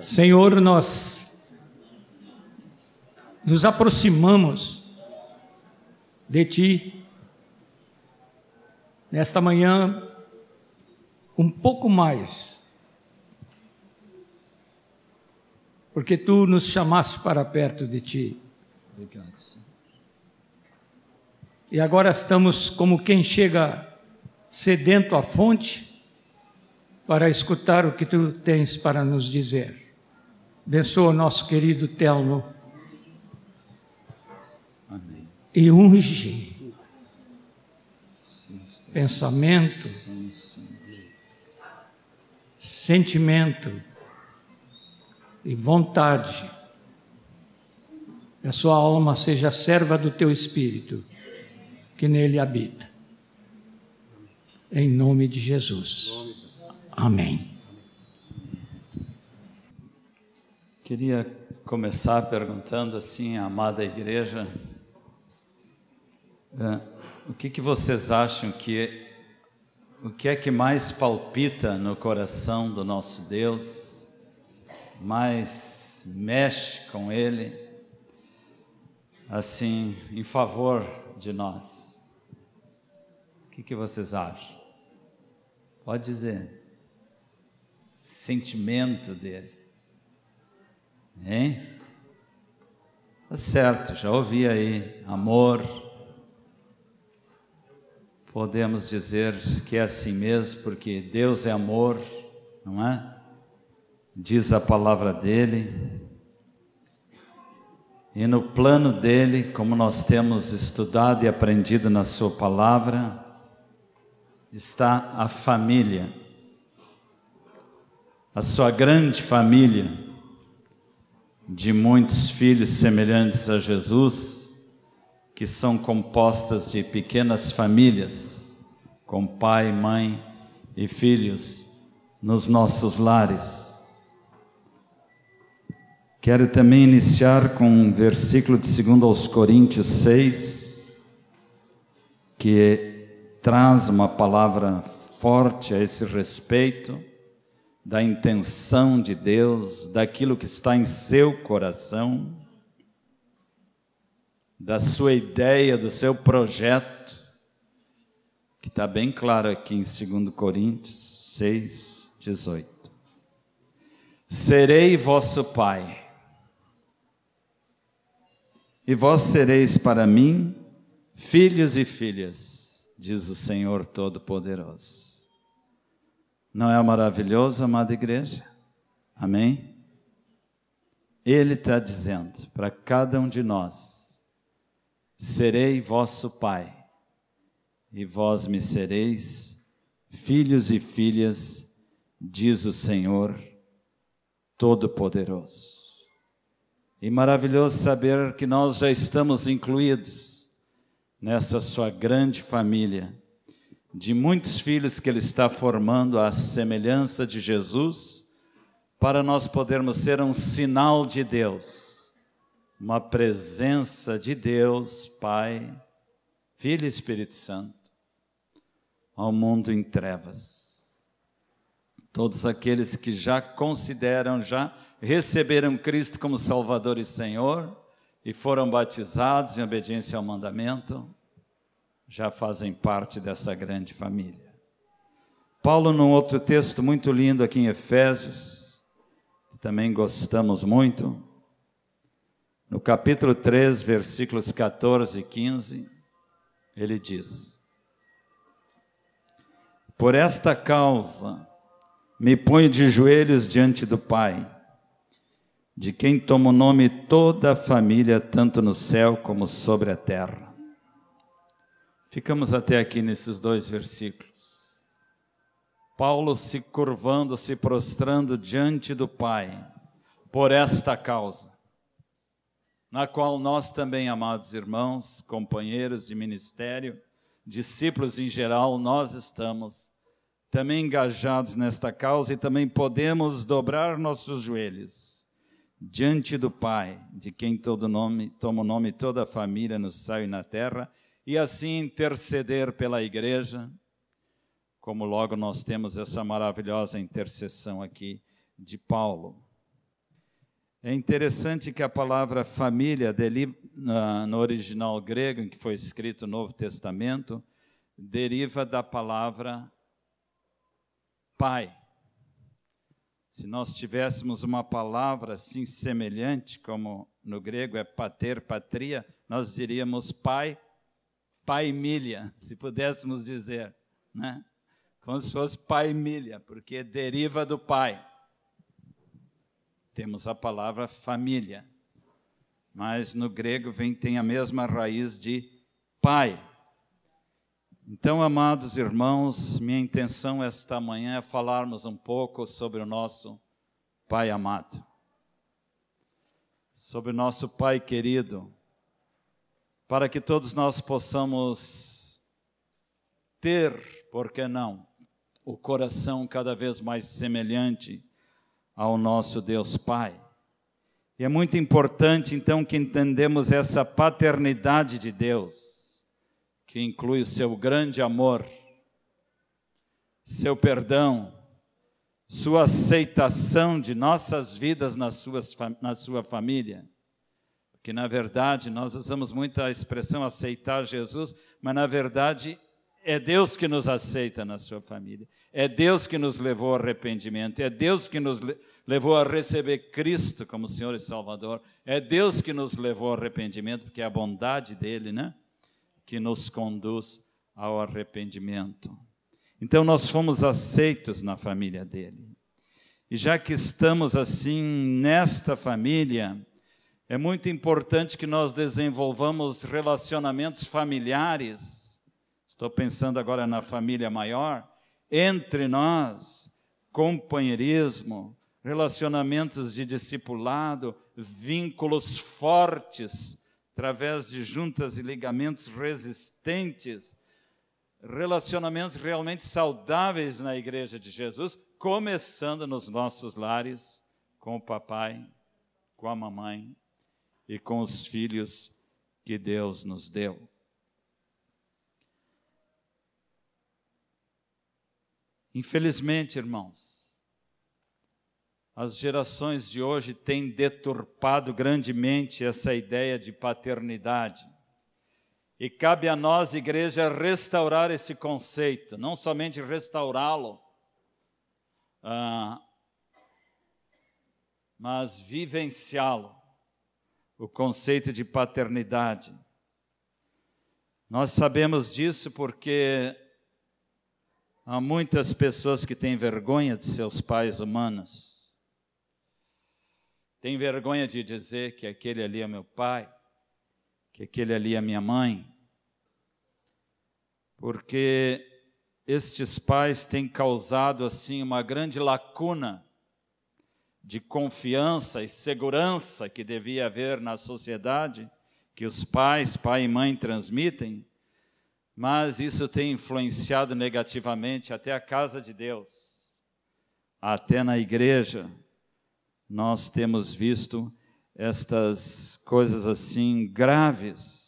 Senhor, nós nos aproximamos de Ti nesta manhã um pouco mais, porque Tu nos chamaste para perto de Ti. Obrigado, Senhor. E agora estamos como quem chega sedento à fonte para escutar o que Tu tens para nos dizer. Abençoa o nosso querido Telmo. Amém. E unge pensamento, sentimento e vontade. Que a sua alma seja serva do teu espírito que nele habita. Em nome de Jesus. Amém. Queria começar perguntando assim, amada igreja, é, o que, que vocês acham que o que é que mais palpita no coração do nosso Deus, mais mexe com Ele, assim, em favor de nós? O que, que vocês acham? Pode dizer. Sentimento dele. Hein? Tá certo, já ouvi aí. Amor. Podemos dizer que é assim mesmo, porque Deus é amor, não é? Diz a palavra dele. E no plano dele, como nós temos estudado e aprendido na Sua palavra, está a família, a sua grande família de muitos filhos semelhantes a Jesus, que são compostas de pequenas famílias, com pai, mãe e filhos nos nossos lares. Quero também iniciar com um versículo de 2 aos Coríntios 6, que traz uma palavra forte a esse respeito da intenção de Deus, daquilo que está em seu coração, da sua ideia, do seu projeto, que está bem claro aqui em 2 Coríntios 6, 18. Serei vosso Pai, e vós sereis para mim filhos e filhas, diz o Senhor Todo-Poderoso. Não é maravilhoso, amada igreja? Amém? Ele está dizendo para cada um de nós: serei vosso Pai, e vós me sereis filhos e filhas, diz o Senhor Todo-Poderoso. E maravilhoso saber que nós já estamos incluídos nessa sua grande família de muitos filhos que Ele está formando à semelhança de Jesus, para nós podermos ser um sinal de Deus, uma presença de Deus, Pai, Filho e Espírito Santo, ao mundo em trevas. Todos aqueles que já consideram, já receberam Cristo como Salvador e Senhor e foram batizados em obediência ao mandamento, já fazem parte dessa grande família. Paulo, num outro texto muito lindo aqui em Efésios, que também gostamos muito, no capítulo 3, versículos 14 e 15, ele diz: Por esta causa me ponho de joelhos diante do Pai, de quem toma o nome toda a família, tanto no céu como sobre a terra Ficamos até aqui nesses dois versículos. Paulo se curvando, se prostrando diante do Pai, por esta causa, na qual nós também, amados irmãos, companheiros de ministério, discípulos em geral, nós estamos também engajados nesta causa e também podemos dobrar nossos joelhos diante do Pai, de quem todo nome, toma o nome toda a família no céu e na terra, e assim interceder pela igreja, como logo nós temos essa maravilhosa intercessão aqui de Paulo, É interessante que a palavra família, no original grego, em que foi escrito o Novo Testamento, deriva da palavra pai. Se nós tivéssemos uma palavra assim semelhante, como no grego é pater, patria, nós diríamos pai, pai milha, se pudéssemos dizer, né? Como se fosse pai milha, porque deriva do pai. Temos a palavra família, mas no grego vem tem a mesma raiz de pai. Então, amados irmãos, minha intenção esta manhã é falarmos um pouco sobre o nosso Pai amado, sobre o nosso Pai querido, para que todos nós possamos ter, por que não, o coração cada vez mais semelhante ao nosso Deus Pai. E é muito importante, então, que entendemos essa paternidade de Deus, que inclui o seu grande amor, seu perdão, sua aceitação de nossas vidas na, suas, na sua família. Porque, na verdade, nós usamos muito a expressão aceitar Jesus, mas, na verdade, é Deus que nos aceita na sua família. É Deus que nos levou ao arrependimento. É Deus que nos levou a receber Cristo como Senhor e Salvador. É Deus que nos levou ao arrependimento, porque é a bondade dele, né? Que nos conduz ao arrependimento. Então nós fomos aceitos na família dele. E já que estamos assim nesta família, é muito importante que nós desenvolvamos relacionamentos familiares. Estou pensando agora na família maior, entre nós, companheirismo, relacionamentos de discipulado, vínculos fortes, através de juntas e ligamentos resistentes, relacionamentos realmente saudáveis na igreja de Jesus, começando nos nossos lares, com o papai, com a mamãe e com os filhos que Deus nos deu. Infelizmente, irmãos, as gerações de hoje têm deturpado grandemente essa ideia de paternidade. E cabe a nós, igreja, restaurar esse conceito, não somente restaurá-lo, ah, mas vivenciá-lo, o conceito de paternidade. Nós sabemos disso porque Há muitas pessoas que têm vergonha de seus pais humanos. Tem vergonha de dizer que aquele ali é meu pai, que aquele ali é minha mãe. Porque estes pais têm causado assim uma grande lacuna de confiança e segurança que devia haver na sociedade, que os pais, pai e mãe transmitem, mas isso tem influenciado negativamente até a casa de Deus, até na igreja. Nós temos visto estas coisas assim graves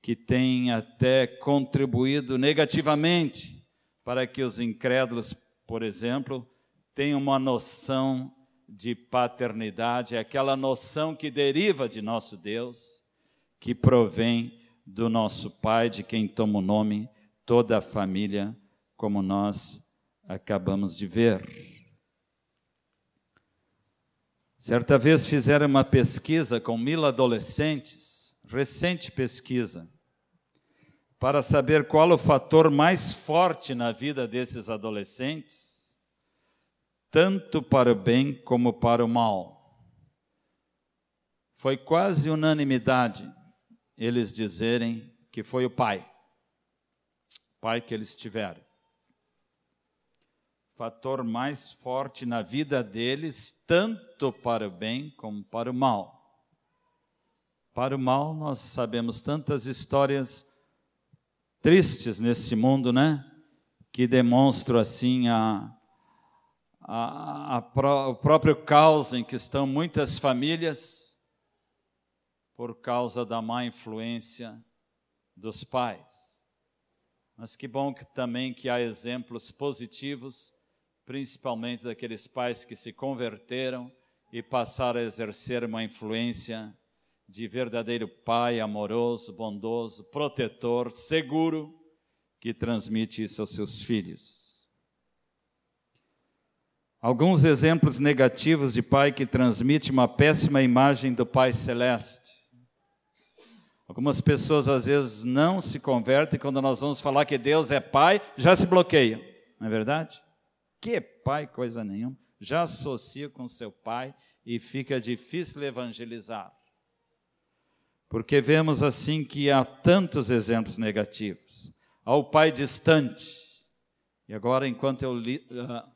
que têm até contribuído negativamente para que os incrédulos, por exemplo, tenham uma noção de paternidade, aquela noção que deriva de nosso Deus, que provém do nosso Pai, de quem toma o nome toda a família, como nós acabamos de ver. Certa vez fizeram uma pesquisa com mil adolescentes, recente pesquisa, para saber qual o fator mais forte na vida desses adolescentes, tanto para o bem como para o mal. Foi quase unanimidade eles dizerem que foi o pai, pai que eles tiveram. Fator mais forte na vida deles, tanto para o bem como para o mal. Para o mal, nós sabemos tantas histórias tristes nesse mundo, né? Que demonstram assim a, a, a, o próprio caos em que estão muitas famílias por causa da má influência dos pais. Mas que bom que também que há exemplos positivos, principalmente daqueles pais que se converteram e passar a exercer uma influência de verdadeiro pai amoroso, bondoso, protetor, seguro, que transmite isso aos seus filhos. Alguns exemplos negativos de pai que transmite uma péssima imagem do Pai Celeste. Algumas pessoas às vezes não se convertem quando nós vamos falar que Deus é Pai, já se bloqueiam, não é verdade? Que Pai, coisa nenhuma. Já associa com seu Pai e fica difícil evangelizar. Porque vemos assim que há tantos exemplos negativos. Ao Pai distante. E agora, enquanto eu li, uh,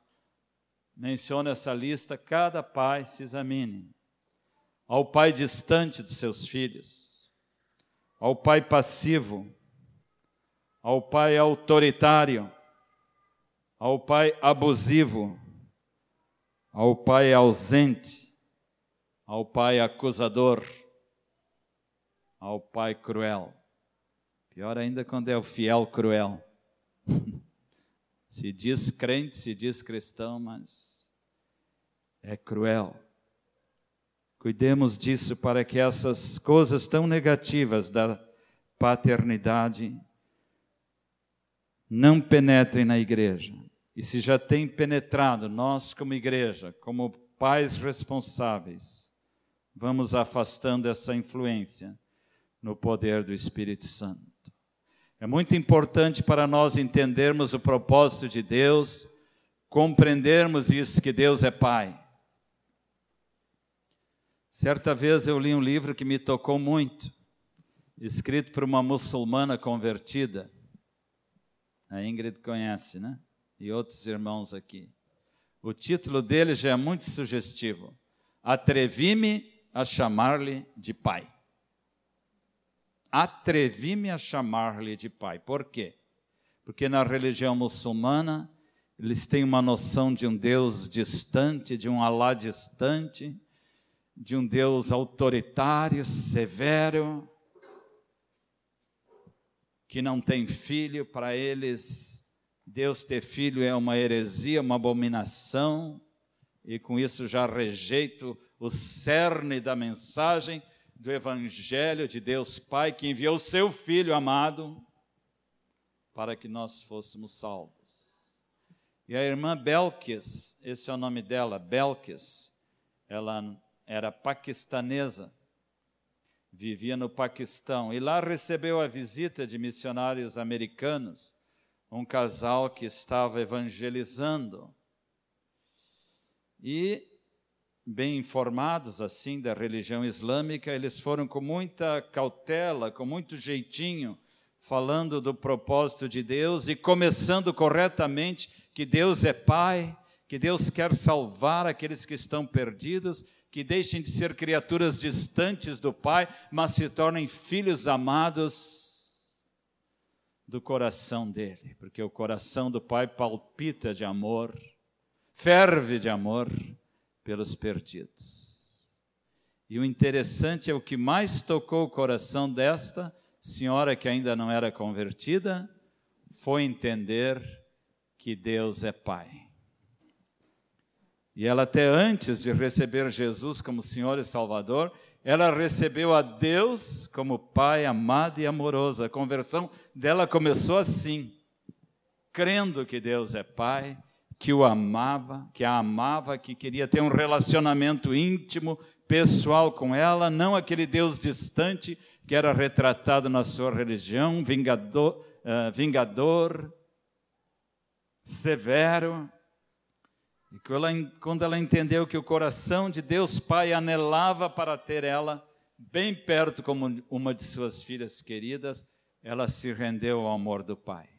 menciono essa lista, cada pai se examine. Ao pai distante de seus filhos, ao pai passivo, ao pai autoritário, ao pai abusivo, ao pai ausente, ao pai acusador, ao pai cruel. Pior ainda quando é o fiel cruel. Se diz crente, se diz cristão, mas é cruel. Cuidemos disso para que essas coisas tão negativas da paternidade não penetrem na igreja. E se já tem penetrado, nós, como igreja, como pais responsáveis, vamos afastando essa influência no poder do Espírito Santo. É muito importante para nós entendermos o propósito de Deus, compreendermos isso, que Deus é Pai. Certa vez eu li um livro que me tocou muito, escrito por uma muçulmana convertida. A Ingrid conhece, né? E outros irmãos aqui. O título dele já é muito sugestivo. Atrevi-me a chamar-lhe de pai atrevi-me a chamar-lhe de pai. Por quê? Porque na religião muçulmana eles têm uma noção de um Deus distante, de um Alá distante, de um Deus autoritário, severo, que não tem filho, para eles Deus ter filho é uma heresia, uma abominação, e com isso já rejeito o cerne da mensagem do Evangelho de Deus Pai, que enviou o seu Filho amado para que nós fôssemos salvos. E a irmã Belkis, esse é o nome dela, Belkis, ela era paquistanesa, vivia no Paquistão, e lá recebeu a visita de missionários americanos, um casal que estava evangelizando. E bem informados assim da religião islâmica, eles foram com muita cautela, com muito jeitinho, falando do propósito de Deus e começando corretamente que Deus é Pai, que Deus quer salvar aqueles que estão perdidos, que deixem de ser criaturas distantes do Pai, mas se tornem filhos amados do coração dele, porque o coração do Pai palpita de amor, ferve de amor pelos perdidos. E o interessante é o que mais tocou o coração desta senhora que ainda não era convertida, foi entender que Deus é Pai. E ela, até antes de receber Jesus como Senhor e Salvador, ela recebeu a Deus como Pai amado e amoroso. A conversão dela começou assim, crendo que Deus é Pai, que o amava, que a amava, que queria ter um relacionamento íntimo, pessoal com ela, não aquele Deus distante que era retratado na sua religião, vingador, uh, vingador severo. E quando ela entendeu que o coração de Deus Pai anelava para ter ela bem perto como uma de suas filhas queridas, ela se rendeu ao amor do Pai.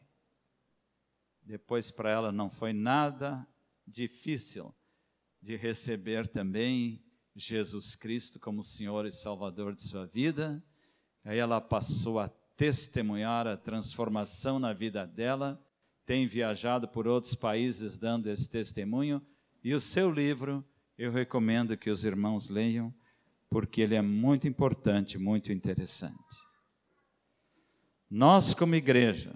Depois, para ela, não foi nada difícil de receber também Jesus Cristo como Senhor e Salvador de sua vida. Aí ela passou a testemunhar a transformação na vida dela, tem viajado por outros países dando esse testemunho, e o seu livro eu recomendo que os irmãos leiam, porque ele é muito importante, muito interessante. Nós, como igreja,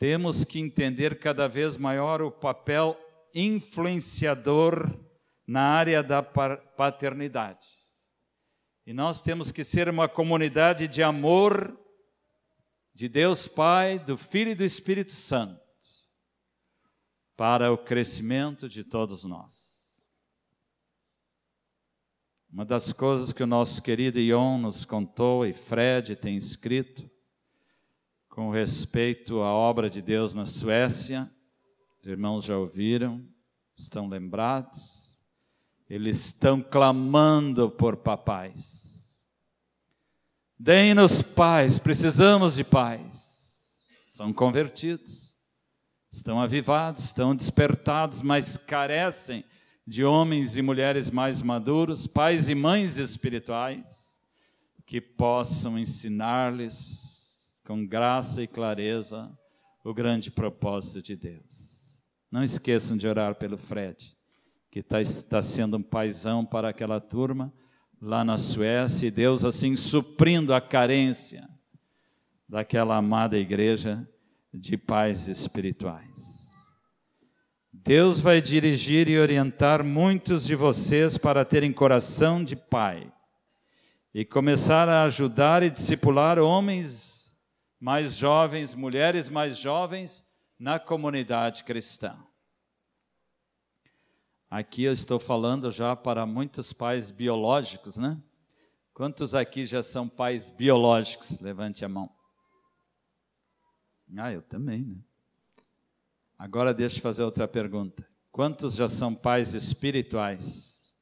temos que entender cada vez maior o papel influenciador na área da paternidade. E nós temos que ser uma comunidade de amor de Deus Pai, do Filho e do Espírito Santo, para o crescimento de todos nós. Uma das coisas que o nosso querido Ion nos contou e Fred tem escrito com respeito à obra de Deus na Suécia, os irmãos já ouviram, estão lembrados, eles estão clamando por papais. Deem-nos pais, precisamos de pais. São convertidos, estão avivados, estão despertados, mas carecem de homens e mulheres mais maduros, pais e mães espirituais, que possam ensinar-lhes com graça e clareza o grande propósito de Deus. Não esqueçam de orar pelo Fred, que está, está sendo um paizão para aquela turma lá na Suécia, e Deus assim suprindo a carência daquela amada igreja de pais espirituais. Deus vai dirigir e orientar muitos de vocês para terem coração de pai e começar a ajudar e discipular homens mais jovens, mulheres mais jovens na comunidade cristã. Aqui eu estou falando já para muitos pais biológicos, né? Quantos aqui já são pais biológicos? Levante a mão. Ah, eu também, né? Agora deixa eu fazer outra pergunta. Quantos já são pais espirituais?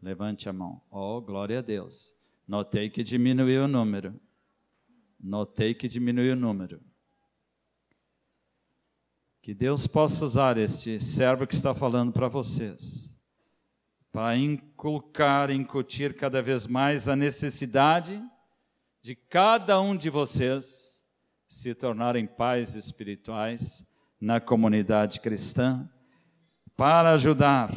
Levante a mão. Oh, glória a Deus. Notei que diminuiu o número. Notei que diminuiu o número. Que Deus possa usar este servo que está falando para vocês, para inculcar, incutir cada vez mais a necessidade de cada um de vocês se tornarem pais espirituais na comunidade cristã para ajudar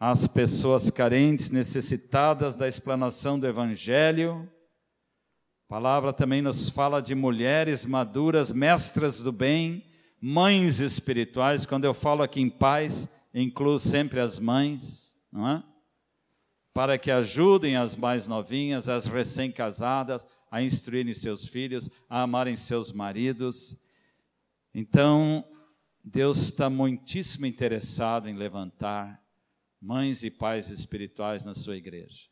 as pessoas carentes, necessitadas da explanação do Evangelho. A palavra também nos fala de mulheres maduras, mestras do bem, mães espirituais. Quando eu falo aqui em paz, incluo sempre as mães, não é? Para que ajudem as mais novinhas, as recém-casadas, a instruírem seus filhos, a amarem seus maridos então, Deus está muitíssimo interessado em levantar mães e pais espirituais na sua igreja.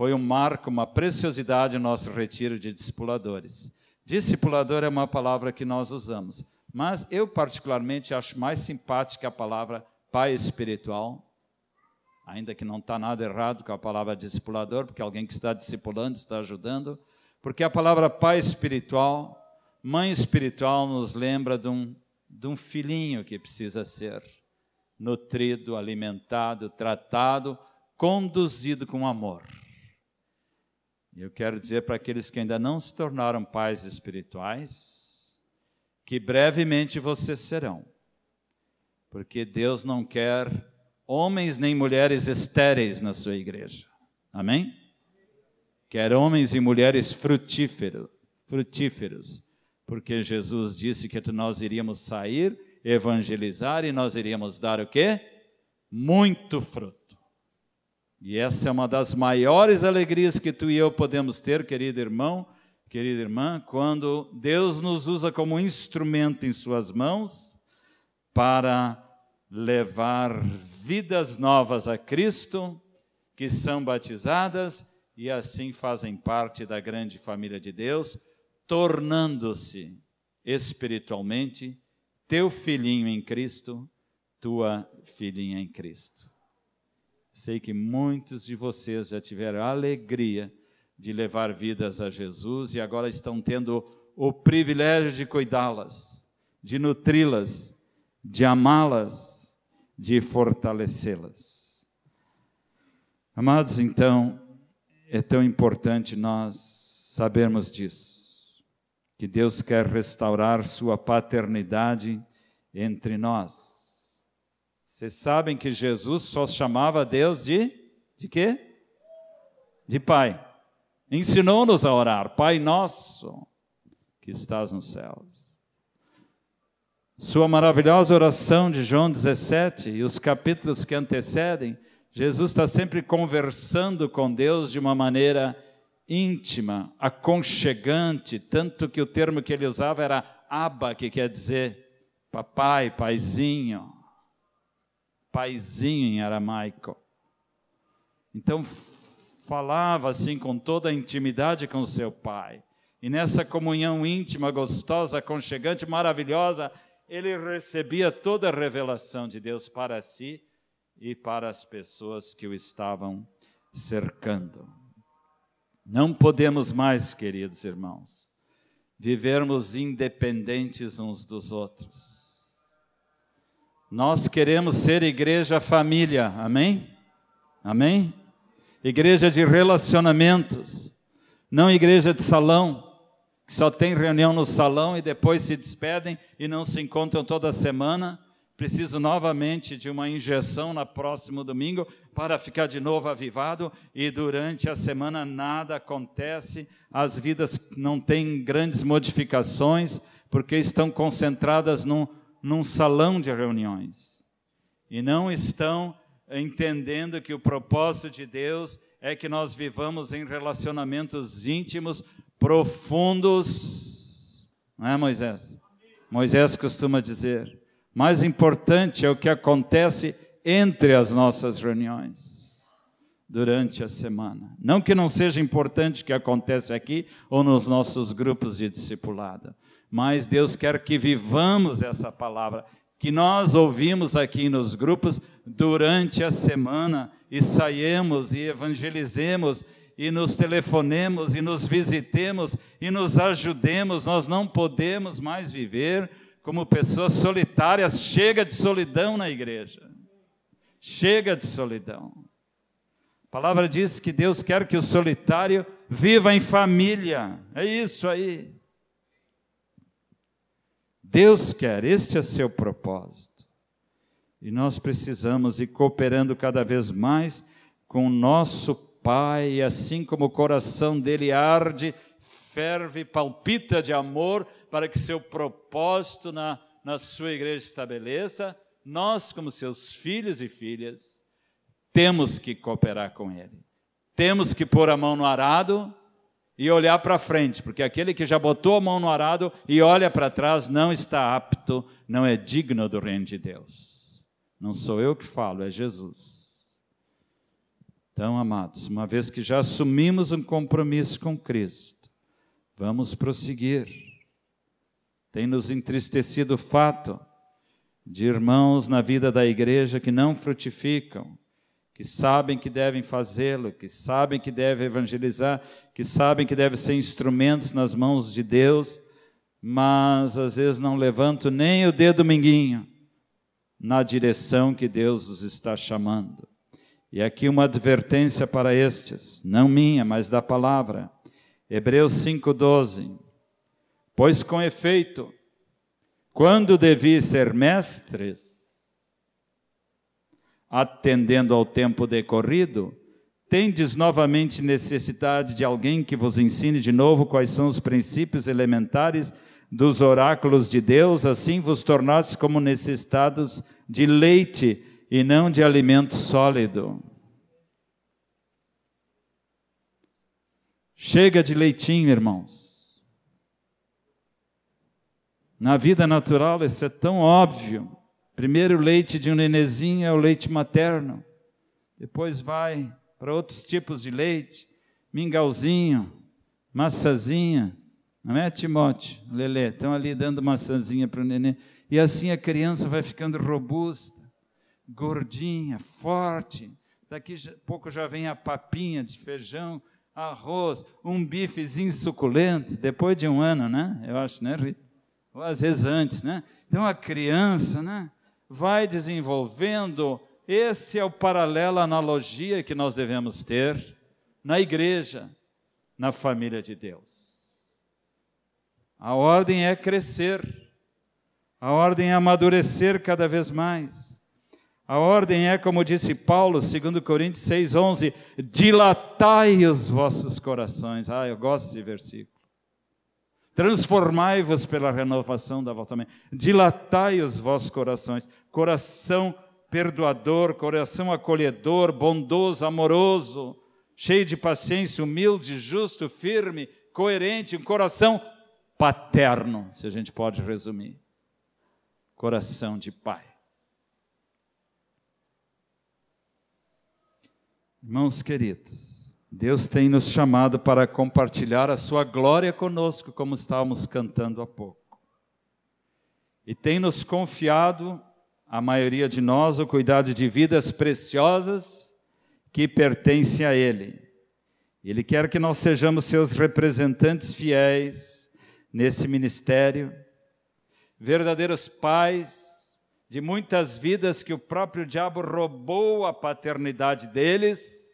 Foi um marco, uma preciosidade no nosso retiro de discipuladores. Discipulador é uma palavra que nós usamos, mas eu particularmente acho mais simpática a palavra pai espiritual, ainda que não está nada errado com a palavra discipulador, porque alguém que está discipulando está ajudando, porque a palavra pai espiritual Mãe espiritual nos lembra de um, de um filhinho que precisa ser nutrido, alimentado, tratado, conduzido com amor. E eu quero dizer para aqueles que ainda não se tornaram pais espirituais, que brevemente vocês serão, porque Deus não quer homens nem mulheres estéreis na sua igreja. Amém? Quer homens e mulheres frutíferos, frutíferos porque Jesus disse que nós iríamos sair, evangelizar e nós iríamos dar o quê? Muito fruto. E essa é uma das maiores alegrias que tu e eu podemos ter, querido irmão, querida irmã, quando Deus nos usa como instrumento em suas mãos para levar vidas novas a Cristo, que são batizadas e assim fazem parte da grande família de Deus tornando-se espiritualmente teu filhinho em Cristo, tua filhinha em Cristo. Sei que muitos de vocês já tiveram a alegria de levar vidas a Jesus e agora estão tendo o privilégio de cuidá-las, de nutri-las, de amá-las, de fortalecê-las. Amados, então, é tão importante nós sabermos disso que Deus quer restaurar sua paternidade entre nós. Vocês sabem que Jesus só chamava Deus de de quê? De Pai. Ensinou-nos a orar, Pai nosso que estás nos céus. Sua maravilhosa oração de João 17 e os capítulos que antecedem, Jesus está sempre conversando com Deus de uma maneira íntima, aconchegante, tanto que o termo que ele usava era Abba, que quer dizer papai, paizinho, paizinho em aramaico. Então falava assim com toda a intimidade com seu pai. E nessa comunhão íntima, gostosa, aconchegante, maravilhosa, ele recebia toda a revelação de Deus para si e para as pessoas que o estavam cercando. Não podemos mais, queridos irmãos, vivermos independentes uns dos outros. Nós queremos ser igreja família, amém? Amém? Igreja de relacionamentos, não igreja de salão que só tem reunião no salão e depois se despedem e não se encontram toda semana. Preciso novamente de uma injeção no próximo domingo para ficar de novo avivado e durante a semana nada acontece, as vidas não têm grandes modificações porque estão concentradas num, num salão de reuniões e não estão entendendo que o propósito de Deus é que nós vivamos em relacionamentos íntimos profundos, não é, Moisés? Moisés costuma dizer: mais importante é o que acontece entre as nossas reuniões durante a semana. Não que não seja importante o que acontece aqui ou nos nossos grupos de discipulado, mas Deus quer que vivamos essa palavra que nós ouvimos aqui nos grupos durante a semana e saímos e evangelizemos e nos telefonemos e nos visitemos e nos ajudemos, nós não podemos mais viver como pessoas solitárias. Chega de solidão na igreja. Chega de solidão. A palavra diz que Deus quer que o solitário viva em família. É isso aí. Deus quer, este é seu propósito. E nós precisamos ir cooperando cada vez mais com o nosso Pai, assim como o coração dele arde, ferve, palpita de amor para que seu propósito na, na sua igreja estabeleça, nós, como seus filhos e filhas, temos que cooperar com ele. Temos que pôr a mão no arado e olhar para frente, porque aquele que já botou a mão no arado e olha para trás não está apto, não é digno do reino de Deus. Não sou eu que falo, é Jesus. Então, amados, uma vez que já assumimos um compromisso com Cristo, vamos prosseguir. Tem nos entristecido o fato de irmãos na vida da igreja que não frutificam, que sabem que devem fazê-lo, que sabem que devem evangelizar, que sabem que devem ser instrumentos nas mãos de Deus, mas às vezes não levantam nem o dedo minguinho na direção que Deus os está chamando. E aqui uma advertência para estes, não minha, mas da palavra. Hebreus 5,12. Pois com efeito, quando devi ser mestres, atendendo ao tempo decorrido, tendes novamente necessidade de alguém que vos ensine de novo quais são os princípios elementares dos oráculos de Deus, assim vos tornastes como necessitados de leite e não de alimento sólido. Chega de leitinho, irmãos. Na vida natural isso é tão óbvio. Primeiro o leite de um nenezinho é o leite materno. Depois vai para outros tipos de leite, mingauzinho, maçazinha. Não é, Timóteo? Lelê, estão ali dando maçãzinha para o neném. E assim a criança vai ficando robusta gordinha, forte. Daqui a pouco já vem a papinha de feijão, arroz, um bifezinho suculento, depois de um ano, né? Eu acho, né, Rita? Ou às vezes antes, né? Então a criança, né? Vai desenvolvendo. Esse é o paralelo, a analogia que nós devemos ter na igreja, na família de Deus. A ordem é crescer, a ordem é amadurecer cada vez mais. A ordem é, como disse Paulo, 2 Coríntios Transformai-vos pela renovação da vossa mente. Dilatai os vossos corações. Coração perdoador, coração acolhedor, bondoso, amoroso, cheio de paciência, humilde, justo, firme, coerente, um coração paterno, se a gente pode resumir. Coração de pai. Irmãos queridos, Deus tem nos chamado para compartilhar a sua glória conosco, como estávamos cantando há pouco. E tem nos confiado, a maioria de nós, o cuidado de vidas preciosas que pertencem a Ele. Ele quer que nós sejamos seus representantes fiéis nesse ministério, verdadeiros pais de muitas vidas que o próprio diabo roubou a paternidade deles,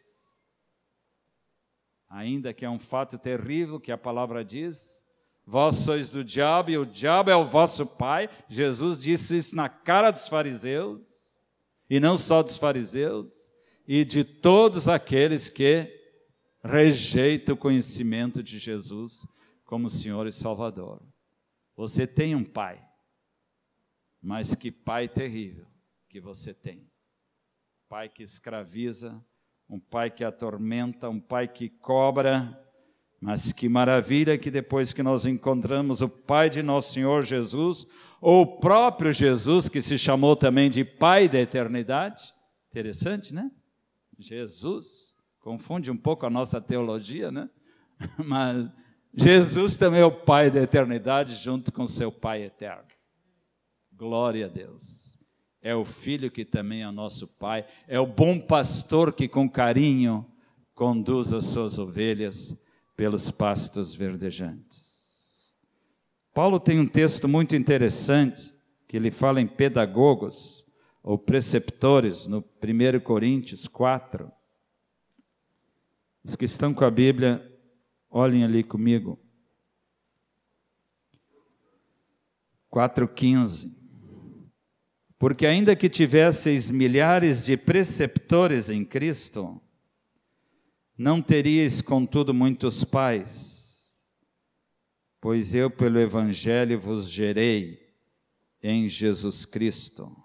ainda que é um fato terrível que a palavra diz. Vós sois do diabo e o diabo é o vosso pai. Jesus disse isso na cara dos fariseus, e não só dos fariseus, e de todos aqueles que rejeita o conhecimento de Jesus como Senhor e Salvador. Você tem um pai, mas que pai terrível que você tem. Pai que escraviza, um pai que atormenta, um pai que cobra, mas que maravilha que depois que nós encontramos o pai de nosso Senhor Jesus, ou o próprio Jesus, que se chamou também de Pai da eternidade, interessante, né? Jesus Confunde um pouco a nossa teologia, né? Mas Jesus também é o Pai da eternidade, junto com seu Pai eterno. Glória a Deus. É o Filho que também é nosso Pai, é o bom pastor que com carinho conduz as suas ovelhas pelos pastos verdejantes. Paulo tem um texto muito interessante que ele fala em pedagogos ou preceptores no 1 Coríntios 4. Os que estão com a Bíblia, olhem ali comigo. 4,15. Porque ainda que tivesseis milhares de preceptores em Cristo, não teríeis, contudo, muitos pais, pois eu, pelo Evangelho, vos gerei em Jesus Cristo.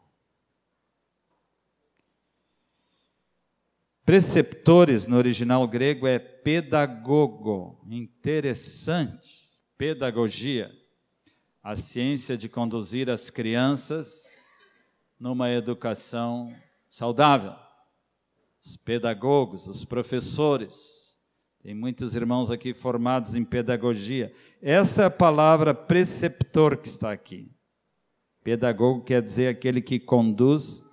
Preceptores no original grego é pedagogo, interessante, pedagogia, a ciência de conduzir as crianças numa educação saudável. Os pedagogos, os professores, tem muitos irmãos aqui formados em pedagogia. Essa é a palavra preceptor que está aqui. Pedagogo quer dizer aquele que conduz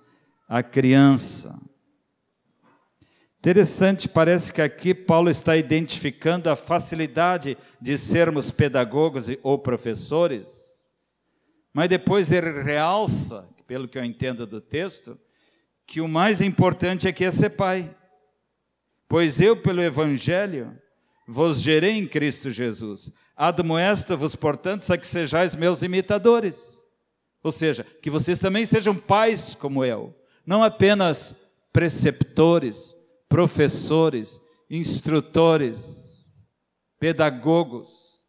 a criança. Interessante, parece que aqui Paulo está identificando a facilidade de sermos pedagogos ou professores, mas depois ele realça, pelo que eu entendo do texto, que o mais importante é que é ser pai. Pois eu, pelo Evangelho, vos gerei em Cristo Jesus. Admoesta-vos, portanto, a que sejais meus imitadores. Ou seja, que vocês também sejam pais como eu, não apenas preceptores, professores, instrutores, pedagogos,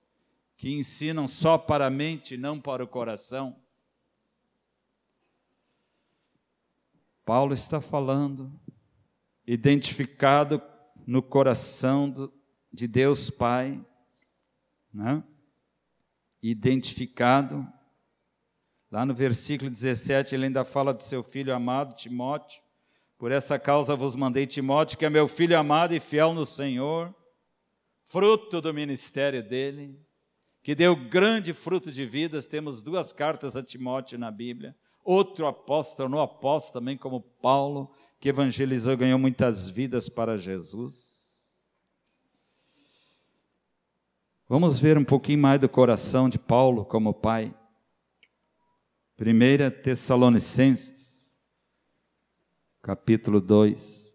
que ensinam só para a mente, não para o coração. Paulo está falando, identificado no coração do, de Deus Pai, né? identificado. Lá no versículo 17, ele ainda fala do seu filho amado, Timóteo, por essa causa vos mandei Timóteo, que é meu filho amado e fiel no Senhor, fruto do ministério dele, que deu grande fruto de vidas. Temos duas cartas a Timóteo na Bíblia. Outro apóstolo, no apóstolo também, como Paulo, que evangelizou, ganhou muitas vidas para Jesus. Vamos ver um pouquinho mais do coração de Paulo como pai. Primeira Tessalonicenses capítulo 2,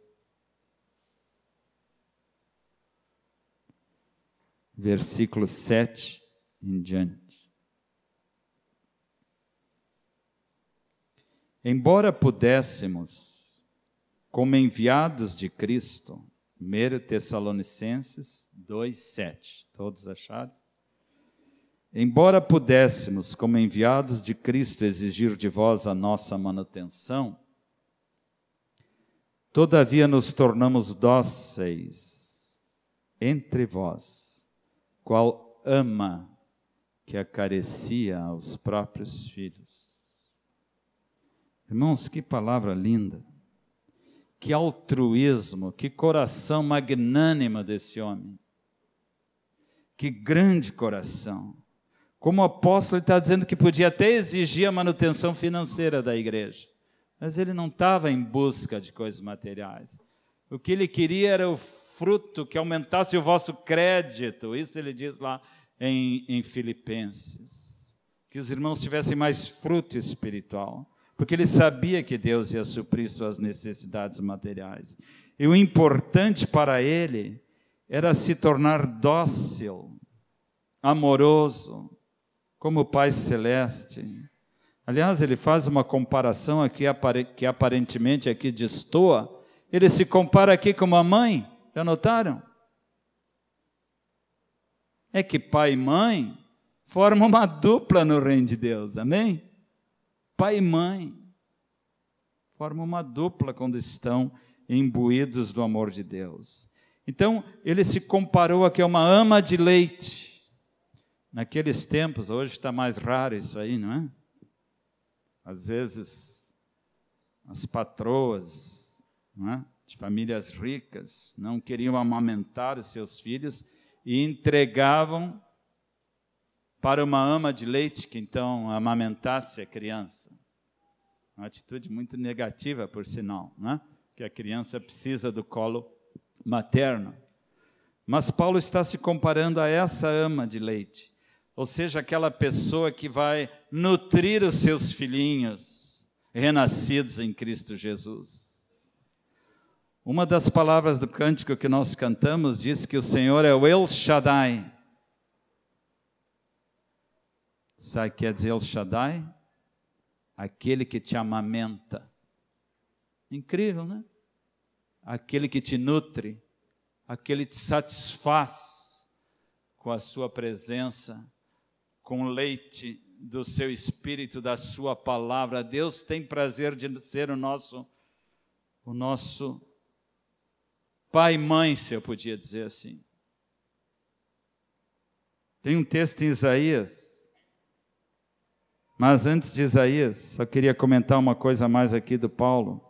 versículo 7 em diante. Embora pudéssemos, como enviados de Cristo, 1 Tessalonicenses 2,7, todos acharam? embora pudéssemos, como enviados de Cristo, exigir de vós a nossa manutenção, todavia nos tornamos dóceis entre vós, qual ama que acaricia aos próprios filhos. Irmãos, que palavra linda, que altruísmo, que coração magnânimo desse homem, que grande coração. Como apóstolo, ele está dizendo que podia até exigir a manutenção financeira da igreja, mas ele não estava em busca de coisas materiais. O que ele queria era o fruto que aumentasse o vosso crédito, isso ele diz lá em, em Filipenses. Que os irmãos tivessem mais fruto espiritual, porque ele sabia que Deus ia suprir suas necessidades materiais. E o importante para ele era se tornar dócil, amoroso, como o Pai Celeste. Aliás, ele faz uma comparação aqui que aparentemente aqui destoa. Ele se compara aqui com uma mãe, já notaram? é que pai e mãe formam uma dupla no reino de Deus, amém? Pai e mãe formam uma dupla quando estão imbuídos do amor de Deus. Então, ele se comparou a uma ama de leite. Naqueles tempos, hoje está mais raro isso aí, não é? Às vezes, as patroas é? de famílias ricas não queriam amamentar os seus filhos e entregavam para uma ama de leite que então amamentasse a criança. Uma atitude muito negativa, por sinal, né? que a criança precisa do colo materno. Mas Paulo está se comparando a essa ama de leite, ou seja, aquela pessoa que vai nutrir os seus filhinhos renascidos em Cristo Jesus. Uma das palavras do cântico que nós cantamos diz que o Senhor é o El Shaddai. Sabe o que quer dizer El Shaddai? Aquele que te amamenta. Incrível, né? Aquele que te nutre, aquele que te satisfaz com a sua presença, com o leite do seu espírito, da sua palavra. Deus tem prazer de ser o nosso o nosso pai e mãe, se eu podia dizer assim. Tem um texto em Isaías, mas antes de Isaías, só queria comentar uma coisa mais aqui do Paulo.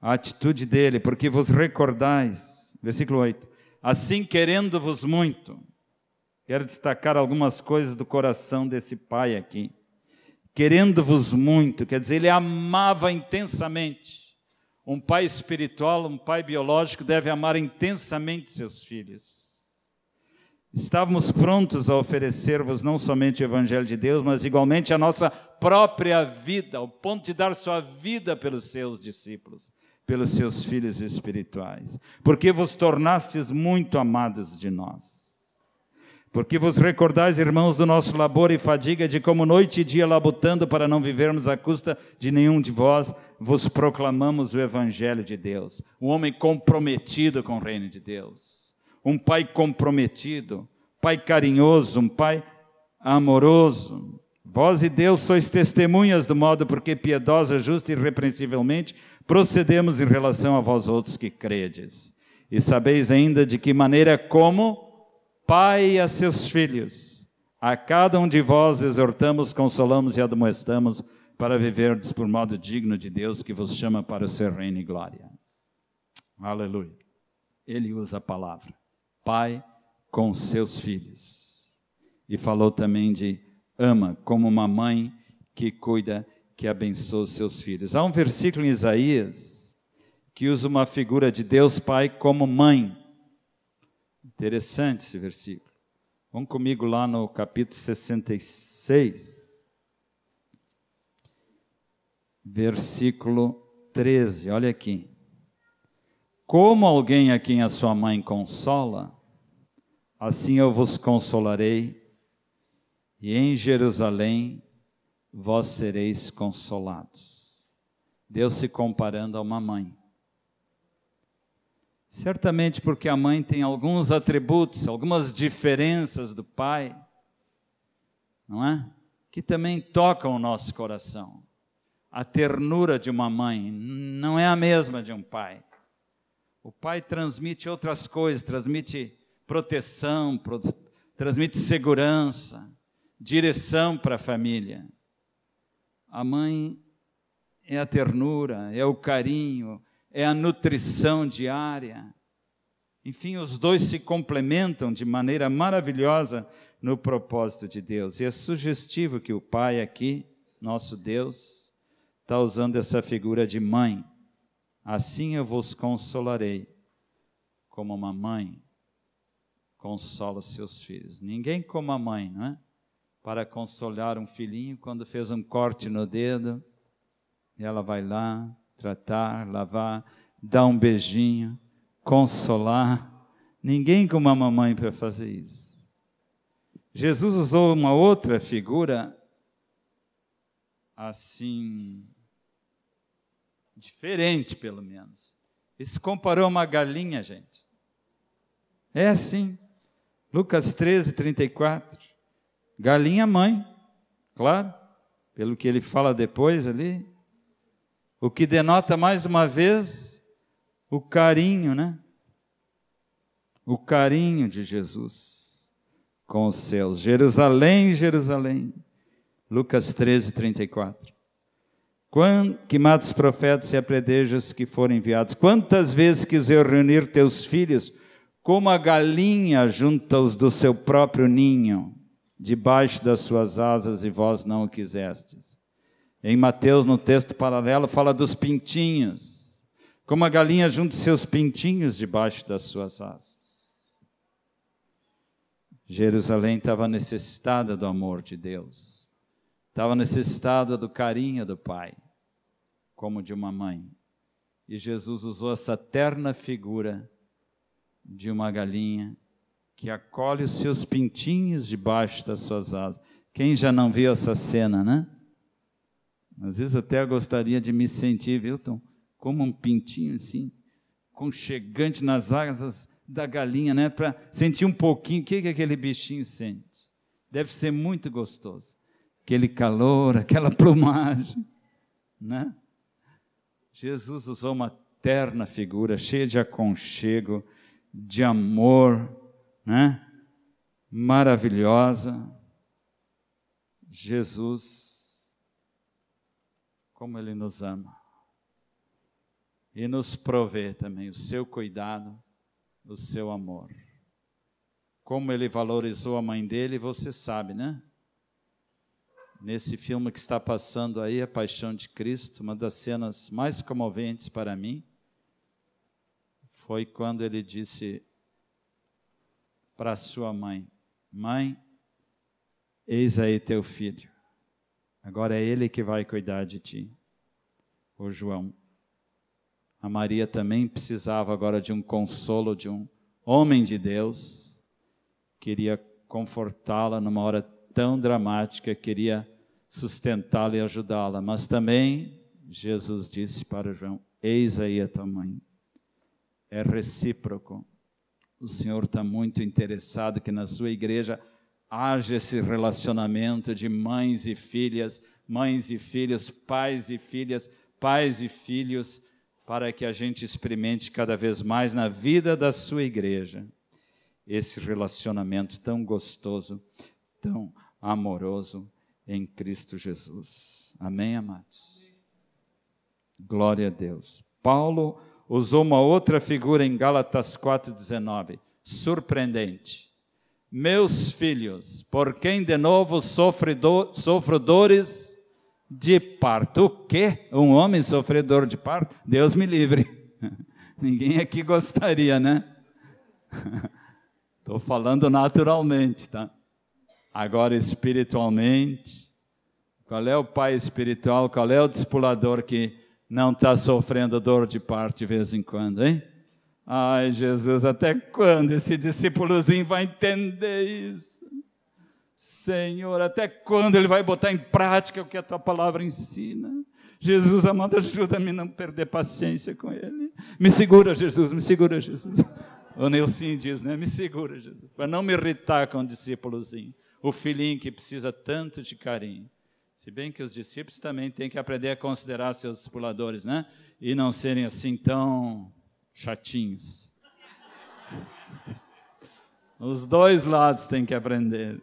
A atitude dele, porque vos recordais, versículo 8, assim querendo-vos muito. Quero destacar algumas coisas do coração desse pai aqui. Querendo-vos muito, quer dizer, ele amava intensamente um pai espiritual, um pai biológico deve amar intensamente seus filhos. Estávamos prontos a oferecer-vos não somente o Evangelho de Deus, mas igualmente a nossa própria vida, ao ponto de dar sua vida pelos seus discípulos, pelos seus filhos espirituais, porque vos tornastes muito amados de nós. Porque vos recordais, irmãos, do nosso labor e fadiga, de como noite e dia labutando para não vivermos à custa de nenhum de vós, vos proclamamos o Evangelho de Deus. Um homem comprometido com o reino de Deus. Um pai comprometido, pai carinhoso, um pai amoroso. Vós e Deus sois testemunhas do modo porque piedosa, justa e irrepreensivelmente procedemos em relação a vós outros que credes. E sabeis ainda de que maneira como pai a seus filhos. A cada um de vós exortamos, consolamos e admoestamos para viverdes por modo digno de Deus que vos chama para o seu reino e glória. Aleluia. Ele usa a palavra pai com seus filhos. E falou também de ama como uma mãe que cuida, que abençoa os seus filhos. Há um versículo em Isaías que usa uma figura de Deus Pai como mãe. Interessante esse versículo. Vamos comigo lá no capítulo 66, versículo 13. Olha aqui. Como alguém a quem a sua mãe consola, assim eu vos consolarei, e em Jerusalém vós sereis consolados. Deus se comparando a uma mãe. Certamente porque a mãe tem alguns atributos, algumas diferenças do pai. não é? Que também tocam o nosso coração. A ternura de uma mãe não é a mesma de um pai. O pai transmite outras coisas, transmite proteção, transmite segurança, direção para a família. A mãe é a ternura, é o carinho, é a nutrição diária. Enfim, os dois se complementam de maneira maravilhosa no propósito de Deus. E é sugestivo que o Pai aqui, nosso Deus, está usando essa figura de mãe. Assim eu vos consolarei, como uma mãe consola seus filhos. Ninguém como a mãe, não é? Para consolar um filhinho quando fez um corte no dedo, e ela vai lá tratar, lavar, dar um beijinho, consolar. Ninguém como a mamãe para fazer isso. Jesus usou uma outra figura assim diferente, pelo menos. Ele se comparou a uma galinha, gente. É assim. Lucas 13, 34. Galinha mãe, claro, pelo que ele fala depois ali. O que denota mais uma vez o carinho, né? O carinho de Jesus com os seus. Jerusalém, Jerusalém. Lucas 13, 34. Quando, que matos profetas e apredejas que foram enviados. Quantas vezes quiser reunir teus filhos como a galinha junta-os do seu próprio ninho, debaixo das suas asas, e vós não o quisestes. Em Mateus, no texto paralelo, fala dos pintinhos, como a galinha junta seus pintinhos debaixo das suas asas. Jerusalém estava necessitada do amor de Deus, estava necessitada do carinho do Pai, como de uma mãe. E Jesus usou essa terna figura de uma galinha que acolhe os seus pintinhos debaixo das suas asas. Quem já não viu essa cena, né? Às vezes até gostaria de me sentir, Wilton, como um pintinho assim, conchegante nas asas da galinha, né? Para sentir um pouquinho o que, que aquele bichinho sente. Deve ser muito gostoso. Aquele calor, aquela plumagem, né? Jesus usou uma terna figura, cheia de aconchego, de amor, né? Maravilhosa. Jesus, como Ele nos ama. E nos provê também o seu cuidado, o seu amor. Como Ele valorizou a mãe dele, você sabe, né? Nesse filme que está passando aí, A Paixão de Cristo, uma das cenas mais comoventes para mim foi quando ele disse para sua mãe: Mãe, eis aí teu filho. Agora é ele que vai cuidar de ti. O João. A Maria também precisava agora de um consolo de um homem de Deus. Queria confortá-la numa hora tão dramática, queria sustentá-la e ajudá-la. Mas também Jesus disse para João: Eis aí a tua mãe é recíproco. O Senhor está muito interessado que na sua igreja haja esse relacionamento de mães e filhas, mães e filhos, pais e filhas, pais e filhos, para que a gente experimente cada vez mais na vida da sua igreja esse relacionamento tão gostoso, tão amoroso em Cristo Jesus. Amém, amados? Glória a Deus. Paulo usou uma outra figura em Gálatas 4,19, surpreendente. Meus filhos, por quem de novo sofre do, sofro dores de parto. O quê? Um homem sofredor de parto? Deus me livre. Ninguém aqui gostaria, né? Estou falando naturalmente, tá? Agora, espiritualmente, qual é o pai espiritual, qual é o discipulador que não está sofrendo dor de parto de vez em quando, hein? Ai, Jesus, até quando esse discípulozinho vai entender isso? Senhor, até quando ele vai botar em prática o que a tua palavra ensina? Jesus, amado, ajuda-me a não perder paciência com ele. Me segura, Jesus, me segura, Jesus. O Nilson diz, né? Me segura, Jesus, para não me irritar com o discípulozinho. o filhinho que precisa tanto de carinho. Se bem que os discípulos também têm que aprender a considerar seus discipuladores, né? E não serem assim tão chatinhos. Os dois lados têm que aprender.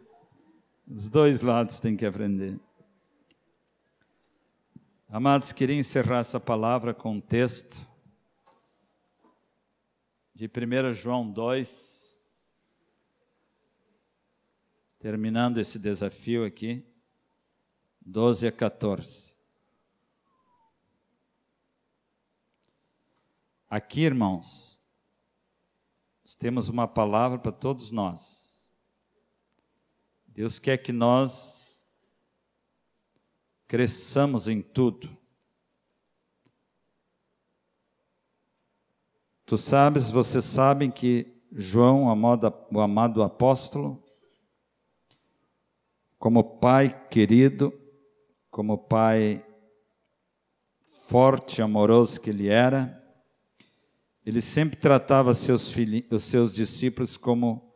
Os dois lados têm que aprender. Amados, queria encerrar essa palavra com um texto de 1 João 2, terminando esse desafio aqui, 12 a 14. Aqui, irmãos, nós temos uma palavra para todos nós. Deus quer que nós cresçamos em tudo. Tu sabes, vocês sabem que João, o amado apóstolo, como pai querido, como pai forte, amoroso que ele era, ele sempre tratava seus os seus discípulos como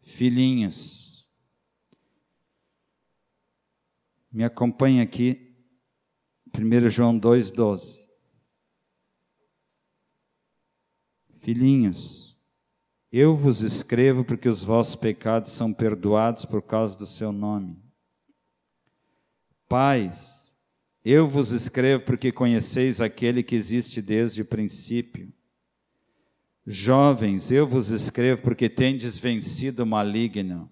filhinhos. Me acompanhe aqui, 1 João 2,12. Filhinhos, eu vos escrevo porque os vossos pecados são perdoados por causa do seu nome. Pais, eu vos escrevo porque conheceis aquele que existe desde o princípio. Jovens, eu vos escrevo porque tendes vencido o maligno.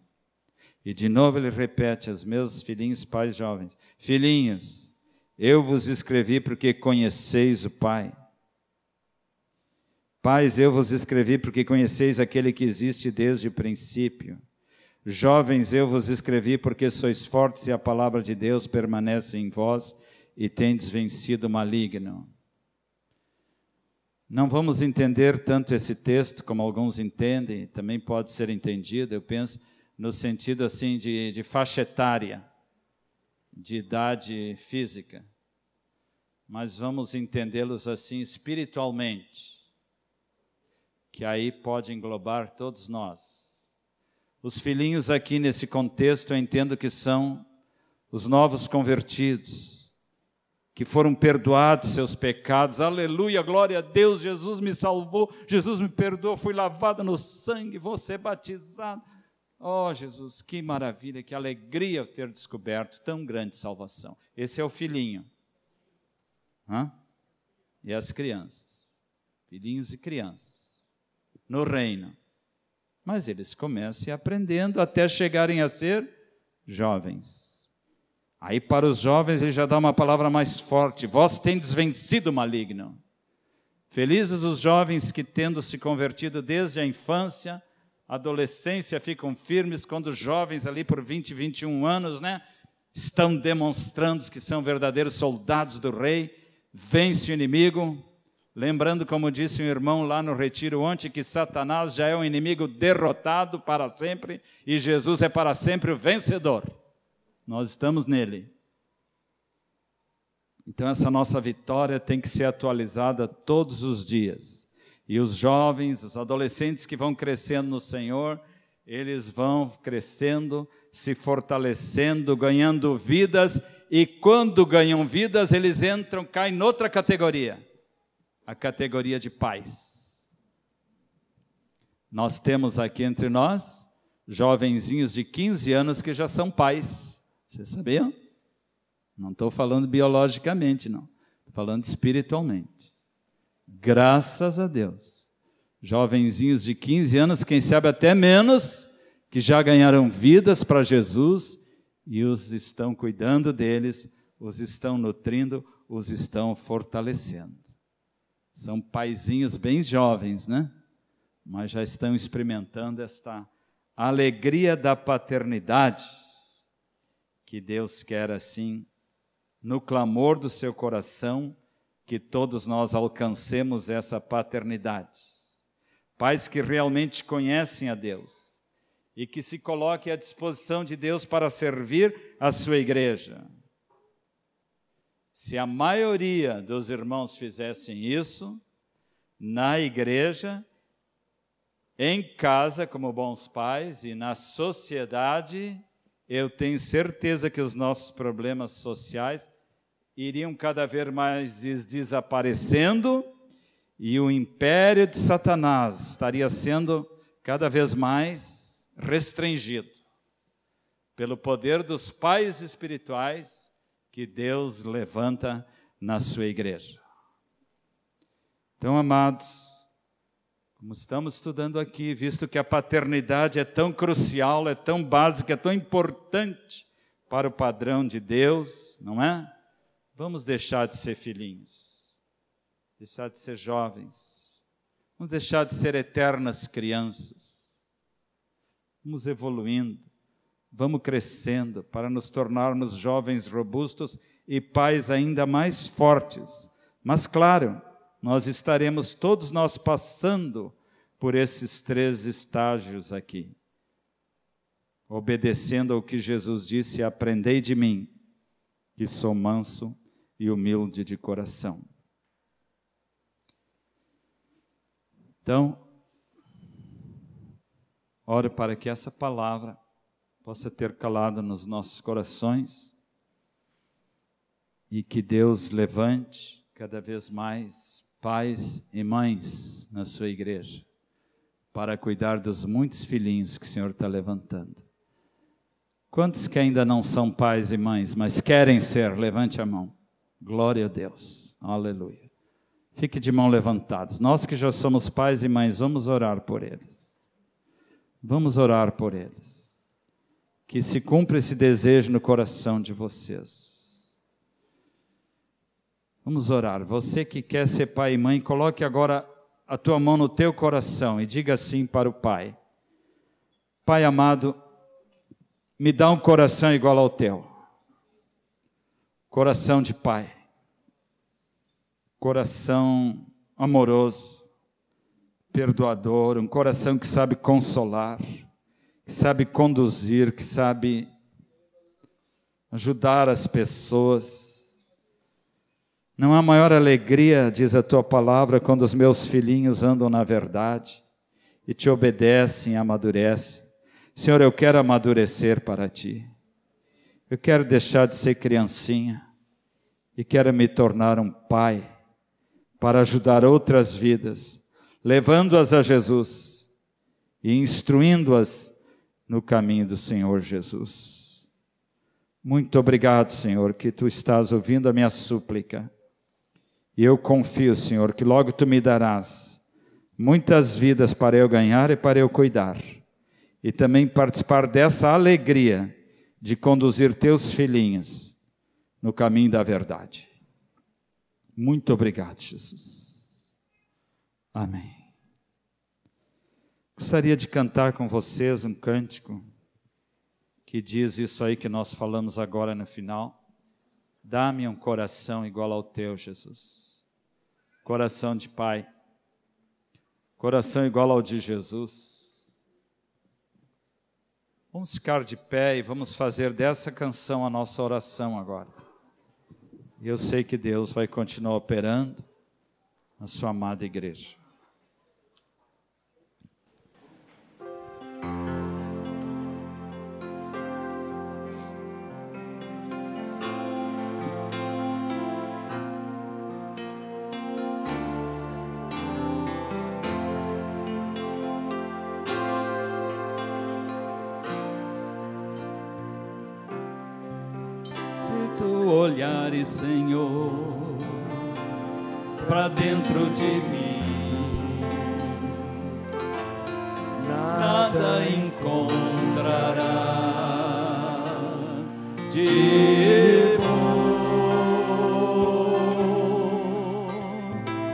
E de novo ele repete aos meus filhinhos, pais jovens: Filhinhos, eu vos escrevi porque conheceis o Pai. Pais, eu vos escrevi porque conheceis aquele que existe desde o princípio. Jovens, eu vos escrevi porque sois fortes e a palavra de Deus permanece em vós e tendes vencido o maligno. Não vamos entender tanto esse texto como alguns entendem, também pode ser entendido, eu penso, no sentido assim de, de faixa etária, de idade física. Mas vamos entendê-los assim espiritualmente que aí pode englobar todos nós. Os filhinhos aqui nesse contexto eu entendo que são os novos convertidos, que foram perdoados seus pecados. Aleluia, glória a Deus, Jesus me salvou, Jesus me perdoou, fui lavado no sangue, vou ser batizado. Oh, Jesus, que maravilha, que alegria ter descoberto tão grande salvação. Esse é o filhinho. Hã? E as crianças. Filhinhos e crianças no reino. Mas eles começam aprendendo até chegarem a ser jovens. Aí, para os jovens, ele já dá uma palavra mais forte: Vós tendes vencido o maligno. Felizes os jovens que, tendo se convertido desde a infância, adolescência, ficam firmes quando jovens, ali por 20, 21 anos, né, estão demonstrando que são verdadeiros soldados do rei, vence o inimigo, Lembrando, como disse um irmão lá no retiro ontem, que Satanás já é um inimigo derrotado para sempre e Jesus é para sempre o vencedor. Nós estamos nele. Então, essa nossa vitória tem que ser atualizada todos os dias. E os jovens, os adolescentes que vão crescendo no Senhor, eles vão crescendo, se fortalecendo, ganhando vidas, e quando ganham vidas, eles entram, caem noutra categoria a categoria de pais. Nós temos aqui entre nós jovenzinhos de 15 anos que já são pais. Vocês sabiam? Não estou falando biologicamente, não. Estou falando espiritualmente. Graças a Deus. Jovenzinhos de 15 anos, quem sabe até menos, que já ganharam vidas para Jesus e os estão cuidando deles, os estão nutrindo, os estão fortalecendo. São paizinhos bem jovens, né? Mas já estão experimentando esta alegria da paternidade que Deus quer assim, no clamor do seu coração, que todos nós alcancemos essa paternidade. Pais que realmente conhecem a Deus e que se coloquem à disposição de Deus para servir a sua igreja. Se a maioria dos irmãos fizessem isso, na igreja, em casa, como bons pais, e na sociedade, eu tenho certeza que os nossos problemas sociais iriam cada vez mais desaparecendo e o império de Satanás estaria sendo cada vez mais restringido pelo poder dos pais espirituais que Deus levanta na sua igreja. Então, amados, como estamos estudando aqui, visto que a paternidade é tão crucial, é tão básica, é tão importante para o padrão de Deus, não é? Vamos deixar de ser filhinhos, deixar de ser jovens, vamos deixar de ser eternas crianças, vamos evoluindo, vamos crescendo para nos tornarmos jovens robustos e pais ainda mais fortes. Mas, claro, nós estaremos todos nós passando por esses três estágios aqui. Obedecendo ao que Jesus disse: Aprendei de mim, que sou manso e humilde de coração. Então, ore para que essa palavra possa ter calado nos nossos corações e que Deus levante cada vez mais pais e mães na sua igreja para cuidar dos muitos filhinhos que o Senhor está levantando. Quantos que ainda não são pais e mães, mas querem ser? Levante a mão. Glória a Deus. Aleluia. Fique de mão levantados. Nós que já somos pais e mães, vamos orar por eles. Vamos orar por eles. Que se cumpra esse desejo no coração de vocês Vamos orar. Você que quer ser pai e mãe, coloque agora a tua mão no teu coração e diga assim para o Pai: Pai amado, me dá um coração igual ao teu. Coração de pai. Coração amoroso, perdoador, um coração que sabe consolar, que sabe conduzir, que sabe ajudar as pessoas não há maior alegria, diz a tua palavra, quando os meus filhinhos andam na verdade e te obedecem e amadurecem. Senhor, eu quero amadurecer para ti. Eu quero deixar de ser criancinha e quero me tornar um pai para ajudar outras vidas, levando-as a Jesus e instruindo-as no caminho do Senhor Jesus. Muito obrigado, Senhor, que tu estás ouvindo a minha súplica e eu confio, Senhor, que logo tu me darás muitas vidas para eu ganhar e para eu cuidar. E também participar dessa alegria de conduzir teus filhinhos no caminho da verdade. Muito obrigado, Jesus. Amém. Gostaria de cantar com vocês um cântico que diz isso aí que nós falamos agora no final. Dá-me um coração igual ao teu, Jesus coração de pai, coração igual ao de Jesus. Vamos ficar de pé e vamos fazer dessa canção a nossa oração agora. E eu sei que Deus vai continuar operando na sua amada igreja. Senhor, para dentro de mim, nada encontrará de bom,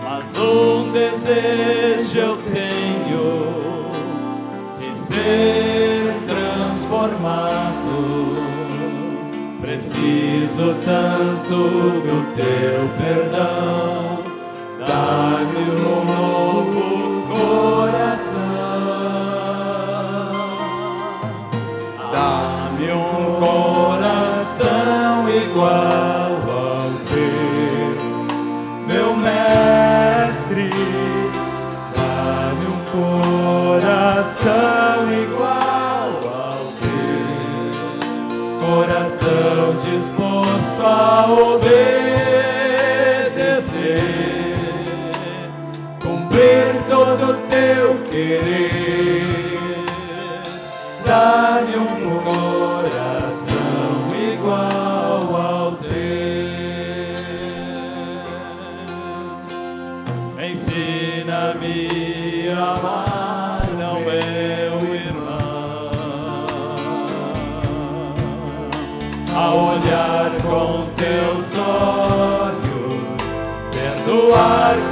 mas um desejo eu tenho de ser Preciso tanto do teu perdão, dá-me um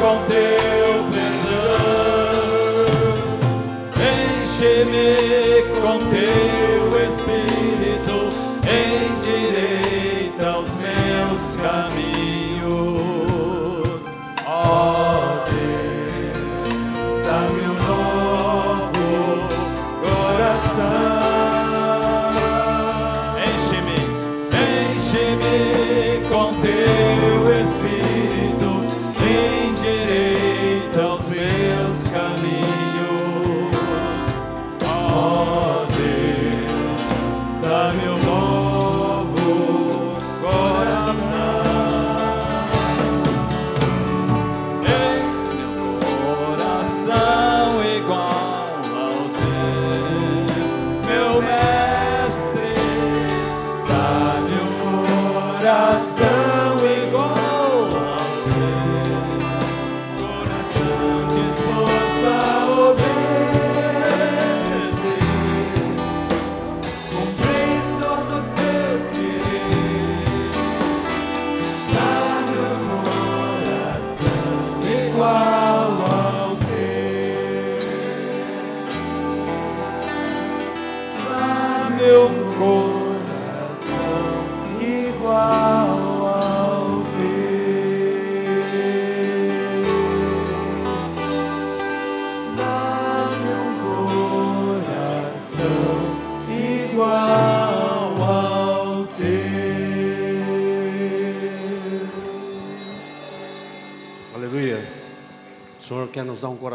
compter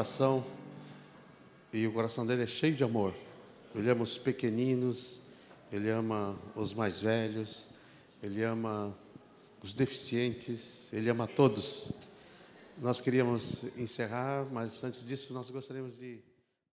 coração e o coração dele é cheio de amor. Ele ama os pequeninos, ele ama os mais velhos, ele ama os deficientes, ele ama todos. Nós queríamos encerrar, mas antes disso nós gostaríamos de